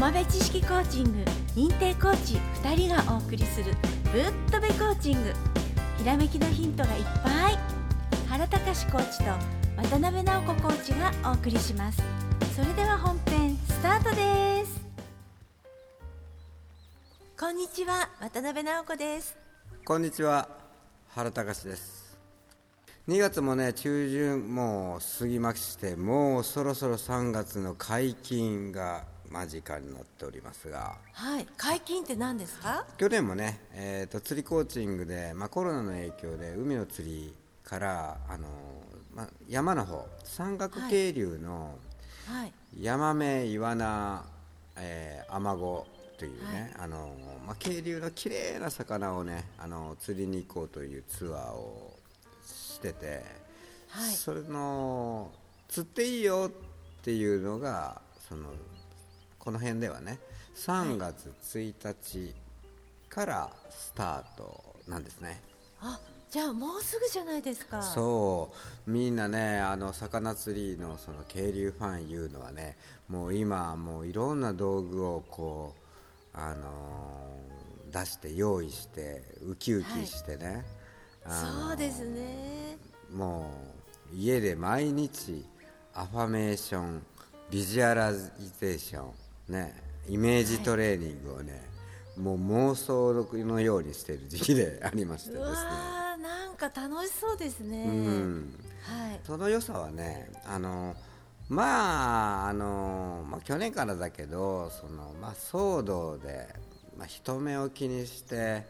浜辺知識コーチング認定コーチ2人がお送りするぶっとべコーチング。ひらめきのヒントがいっぱい。原隆コーチと渡辺直子コーチがお送りします。それでは本編スタートです。こんにちは渡辺直子です。こんにちは原隆です。2月もね中旬もう過ぎましてもうそろそろ3月の解禁が間近になっておりますが。はい。解禁って何ですか？去年もね、えーと、釣りコーチングで、まあ、コロナの影響で海の釣りからあの、まあ、山の方山岳渓流のヤマメイワナ、えー、アマゴというね、はい、あのまあ、渓流の綺麗な魚をねあの釣りに行こうというツアーをしてて、はい、それの釣っていいよっていうのがそのこの辺ではね3月1日からスタートなんですね、あじゃあもうすぐじゃないですか。そう。みんなねあの魚釣りのその渓流ファンいうのはねもう今もういろんな道具をこうあのー、出して用意してウキウキしてね、はい、そうですね。もう家で毎日アファメーションビジュアライゼーションねイメージトレーニングをね、はい、もう妄想のようにしている時期で ありましてですね。なんか楽しそうですね、うん、はい、その良さはねあのまああの、まあ、去年からだけどその、まあ、騒動で、まあ、人目を気にして、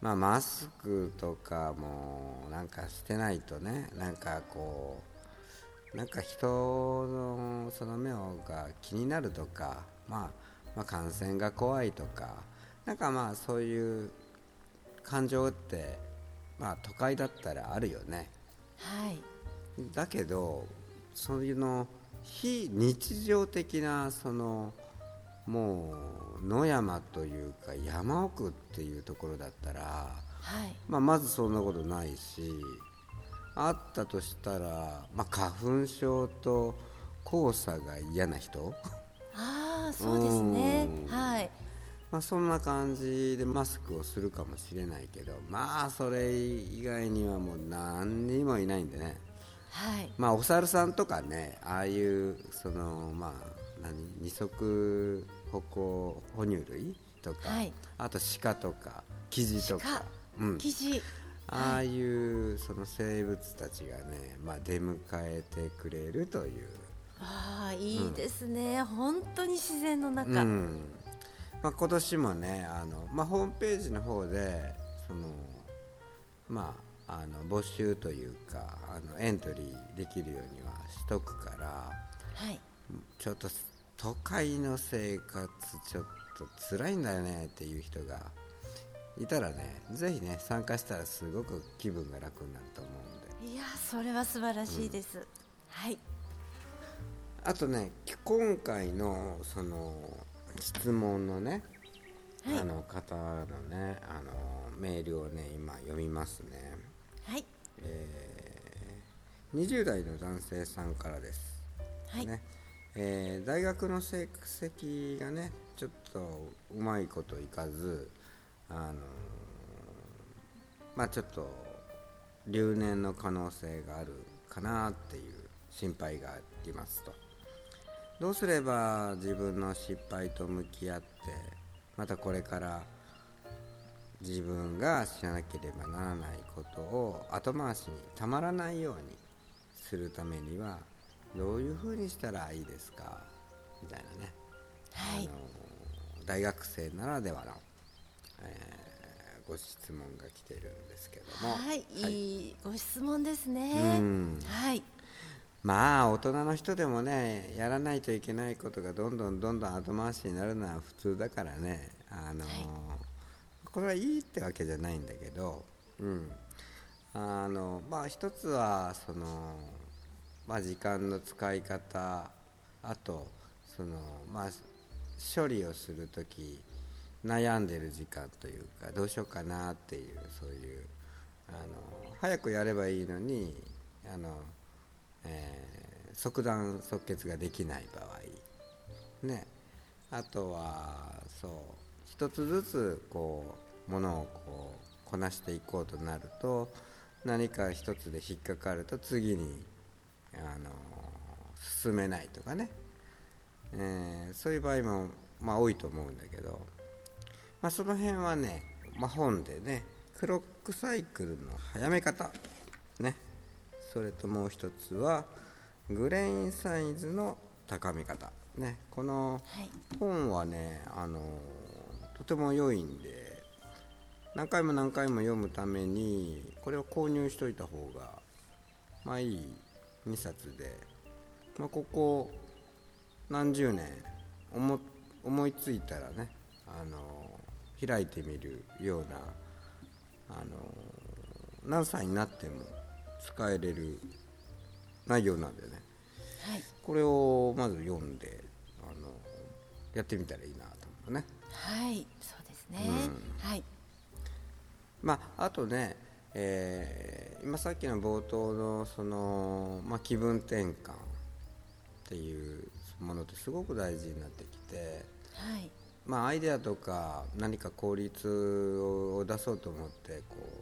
まあ、マスクとかもなんかしてないとねなんかこうなんか人のその目が気になるとかまあ、まあ、感染が怖いとかなんかまあそういう感情ってまあ都会だったらあるよね。はい、だけどそういうの非日常的なそのもう野山というか山奥っていうところだったら、はい、まあ、まずそんなことないしあったとしたら、まあ、花粉症と黄砂が嫌な人？そうですね。はい。まあ、そんな感じでマスクをするかもしれないけどまあそれ以外にはもう何にもいないんでね。はい。まあお猿さんとかねああいうそのまあ何二足歩行哺乳類とか、はい、あと鹿とかキジとか、うん、キジ。ああいうその生物たちがね、まあ、出迎えてくれるというああいいですね、うん、本当に自然の中、うん。まあ、今年もねあの、まあ、ホームページの方でそのまああの募集というかあのエントリーできるようにはしとくから、はい、ちょっと都会の生活ちょっと辛いんだよねっていう人がいたらねぜひね参加したらすごく気分が楽になると思うんで。いやそれは素晴らしいです、うん、はいあとね今回のその質問のね、はい、あの方のねあのメールをね今読みますね。はい、えー、20代の男性さんからです、はい。ね。えー、大学の成績がねちょっとうまいこといかずあのまあちょっと留年の可能性があるかなっていう心配がありますと。どうすれば自分の失敗と向き合ってまたこれから自分が知らなければならないことを後回しにたまらないようにするためにはどういうふうにしたらいいですか？みたいなね、はい、あの大学生ならではの、えー、ご質問が来てるんですけども。はい、はい、いいご質問ですね。はいまあ大人の人でもねやらないといけないことがどんどんどんどん後回しになるのは普通だからね。あの、はい、これはいいってわけじゃないんだけど、うん。あのまあ、一つはその、まあ、時間の使い方あとその、まあ、処理をする時悩んでる時間というかどうしようかなっていうそういうあの早くやればいいのにあのえー、即断即決ができない場合。ね。あとはそう。一つずつこうものをこうこなしていこうとなると何か一つで引っかかると次にあの進めないとかね、えー、そういう場合も、まあ、多いと思うんだけど、まあ、その辺はね、まあ、本でねクロックサイクルの早め方。ね。それともう一つはグレインサイズの高め方。ねこの本はね、あのとても良いんで何回も何回も読むためにこれを購入しといた方がまあいい2冊で、まあ、ここ何十年思思いついたらね、あの開いてみるような、あの何歳になっても使えれる内容なんでね、はい、これをまず読んであのやってみたらいいなと思うね。はいそうですね、うん、はい。まああとねえー、今さっきの冒頭のその、まあ、気分転換っていうものってすごく大事になってきて、はい。まあ、アイデアとか何か効率を出そうと思ってこう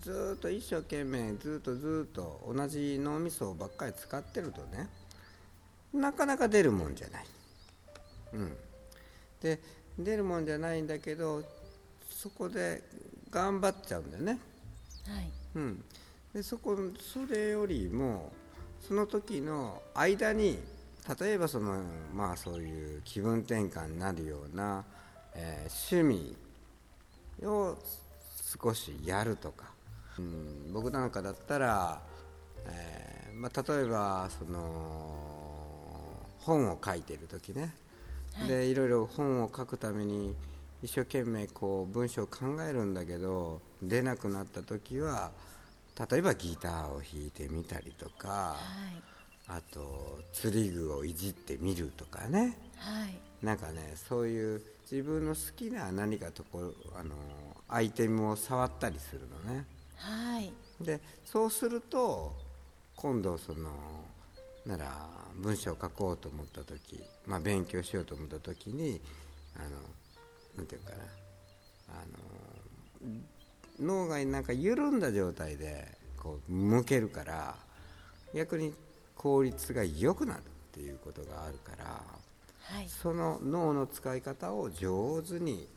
ずっと一生懸命ずっとずっと同じ脳みそばっかり使ってるとねなかなか出るもんじゃない。うん、で出るもんじゃないんだけどそこで頑張っちゃうんだよね。はいうん、でそこそれよりもその時の間に例えばそのまあそういう気分転換になるような、えー、趣味を少しやるとか、うん、僕なんかだったら、えーまあ、例えばその本を書いてる時ね、はい、でいろいろ本を書くために一生懸命こう文章を考えるんだけど出なくなった時は例えばギターを弾いてみたりとか、はい、あと釣り具をいじってみるとかね、はい、なんかねそういう自分の好きな何かとこあのアイテムを触ったりするのね。はい、でそうすると今度そのなら文章を書こうと思った時、まあ、勉強しようと思った時にあのなんていうかな。あの脳がなんか緩んだ状態でこう向けるから逆に効率が良くなるっていうことがあるから、はい、その脳の使い方を上手に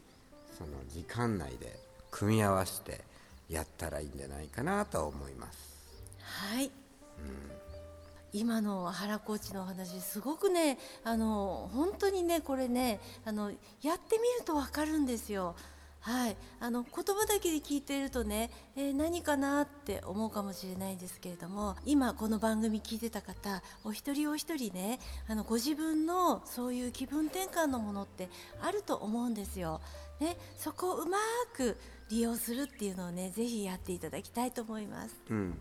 その時間内で組み合わせてやったらいいんじゃないかなと思います。はい、うん今の原コーチのお話すごくねあの本当にねこれねあのやってみると分かるんですよ。はい、あの言葉だけで聞いているとね、えー、何かなって思うかもしれないんですけれども今この番組聞いてた方お一人お一人ねあのご自分のそういう気分転換のものってあると思うんですよ。ね、そこをうまく利用するっていうのをねぜひやっていただきたいと思います。うん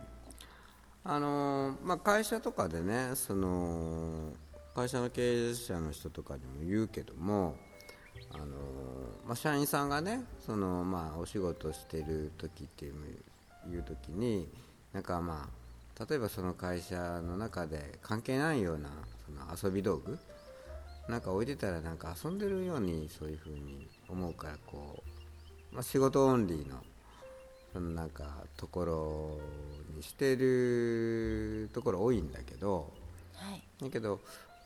あのまあ、会社とかでねその会社の経営者の人とかにも言うけどもあのまあ、社員さんがねその、まあ、お仕事してる時っていういう時になんかまあ例えばその会社の中で関係ないようなその遊び道具なんか置いてたらなんか遊んでるようにそういうふうに思うからこう、まあ、仕事オンリーのそのなんかところにしてるところ多いんだけど、はい、だけど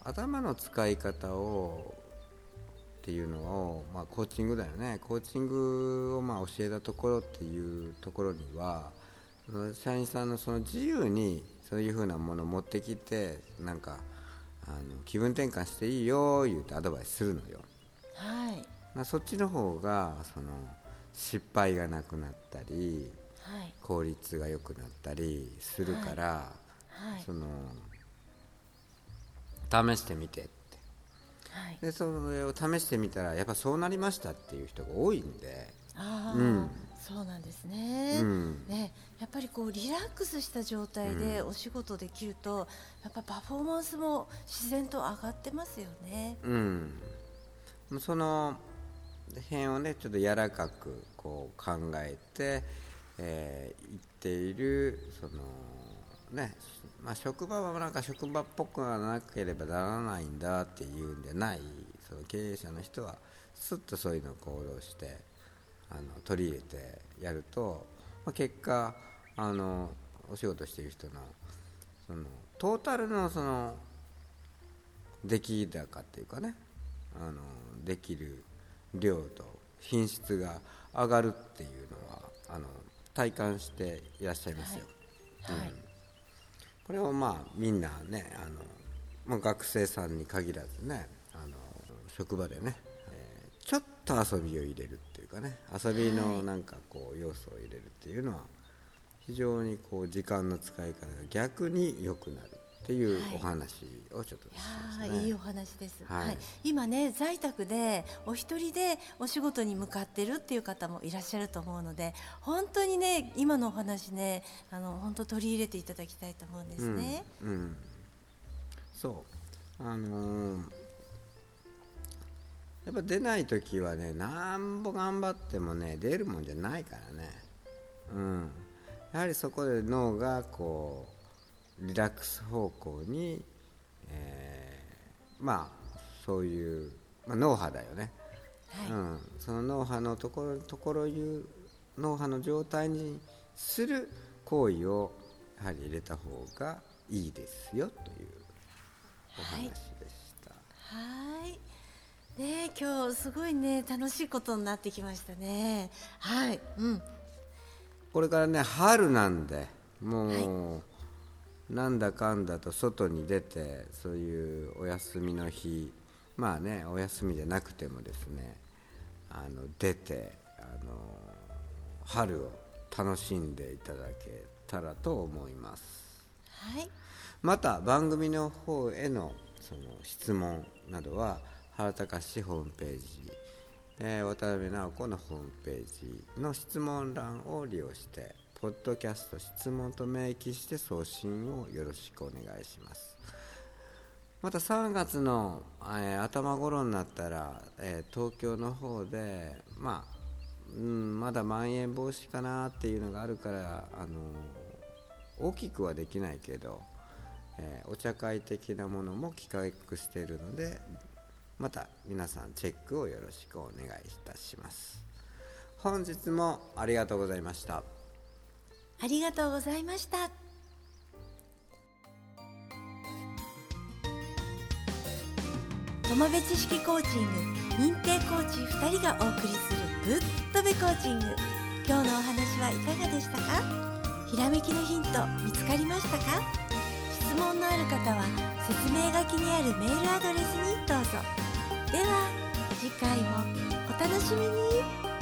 頭の使い方をっていうのを、まあ、コーチングだよね。コーチングをまあ教えたところっていうところには社員さんのその自由にそういうふうなものを持ってきてなんかあの気分転換していいよ言うてアドバイスするのよ。はい、まあ、そっちの方がその失敗がなくなったり、はい、効率が良くなったりするから、はい。はい、その試してみてはい、でそれを試してみたらやっぱそうなりましたっていう人が多いんで。あうん、そうなんですね。うん、ねやっぱりこうリラックスした状態でお仕事できると、うん、やっぱパフォーマンスも自然と上がってますよね。うん、その辺をねちょっと柔らかくこう考えて、えー、言っているそのねまあ、職場はなんか職場っぽくはなければならないんだっていうんでないその経営者の人はすっとそういうのを行動してあの取り入れてやると、まあ、結果あのお仕事してる人のそのトータルのその出来高っていうかねあのできる量と品質が上がるっていうのはあの体感していらっしゃいますよ。はい、はい、これをまあみんなねあの、まあ、学生さんに限らずねあの職場でね、えー、ちょっと遊びを入れるっていうかね遊びのなんかこう要素を入れるっていうのは非常にこう時間の使い方が逆に良くなるっていうお話をちょっとしまね、いいお話です、はい、はい、今ね在宅でお一人でお仕事に向かってるっていう方もいらっしゃると思うので本当にね今のお話ねあの本当取り入れていただきたいと思うんですね。うん、うん、そう。あのー、やっぱ出ない時はねなんぼ頑張ってもね出るもんじゃないからね。うん。やはりそこで脳がこうリラックス方向に、えー、まあそういう、まあ、脳波だよね、はい、うん、その脳波のところところいう脳波の状態にする行為をやはり入れた方がいいですよというお話でした。はい。はい。ね今日すごいね楽しいことになってきましたね。はい、うん。これからね春なんでもう、はいなんだかんだと外に出てそういうお休みの日まあねお休みじゃなくてもですねあの出てあの春を楽しんでいただけたらと思います、はい、また番組の方へのその質問などは原隆ホームページ、えー、渡辺直子のホームページの質問欄を利用してポッドキャスト質問と明記して送信をよろしくお願いします。また3月の、えー、頭頃になったら、えー、東京の方でまあうん、まだまん延防止かなっていうのがあるから、あの大きくはできないけど、えー、お茶会的なものも企画しているのでまた皆さんチェックをよろしくお願いいたします。本日もありがとうございました。ありがとうございました。友部知識コーチング認定コーチ2人がお送りするぶっとべコーチング。今日のお話はいかがでしたか？ひらめきのヒント見つかりましたか？質問のある方は説明書きにあるメールアドレスにどうぞ。では次回もお楽しみに。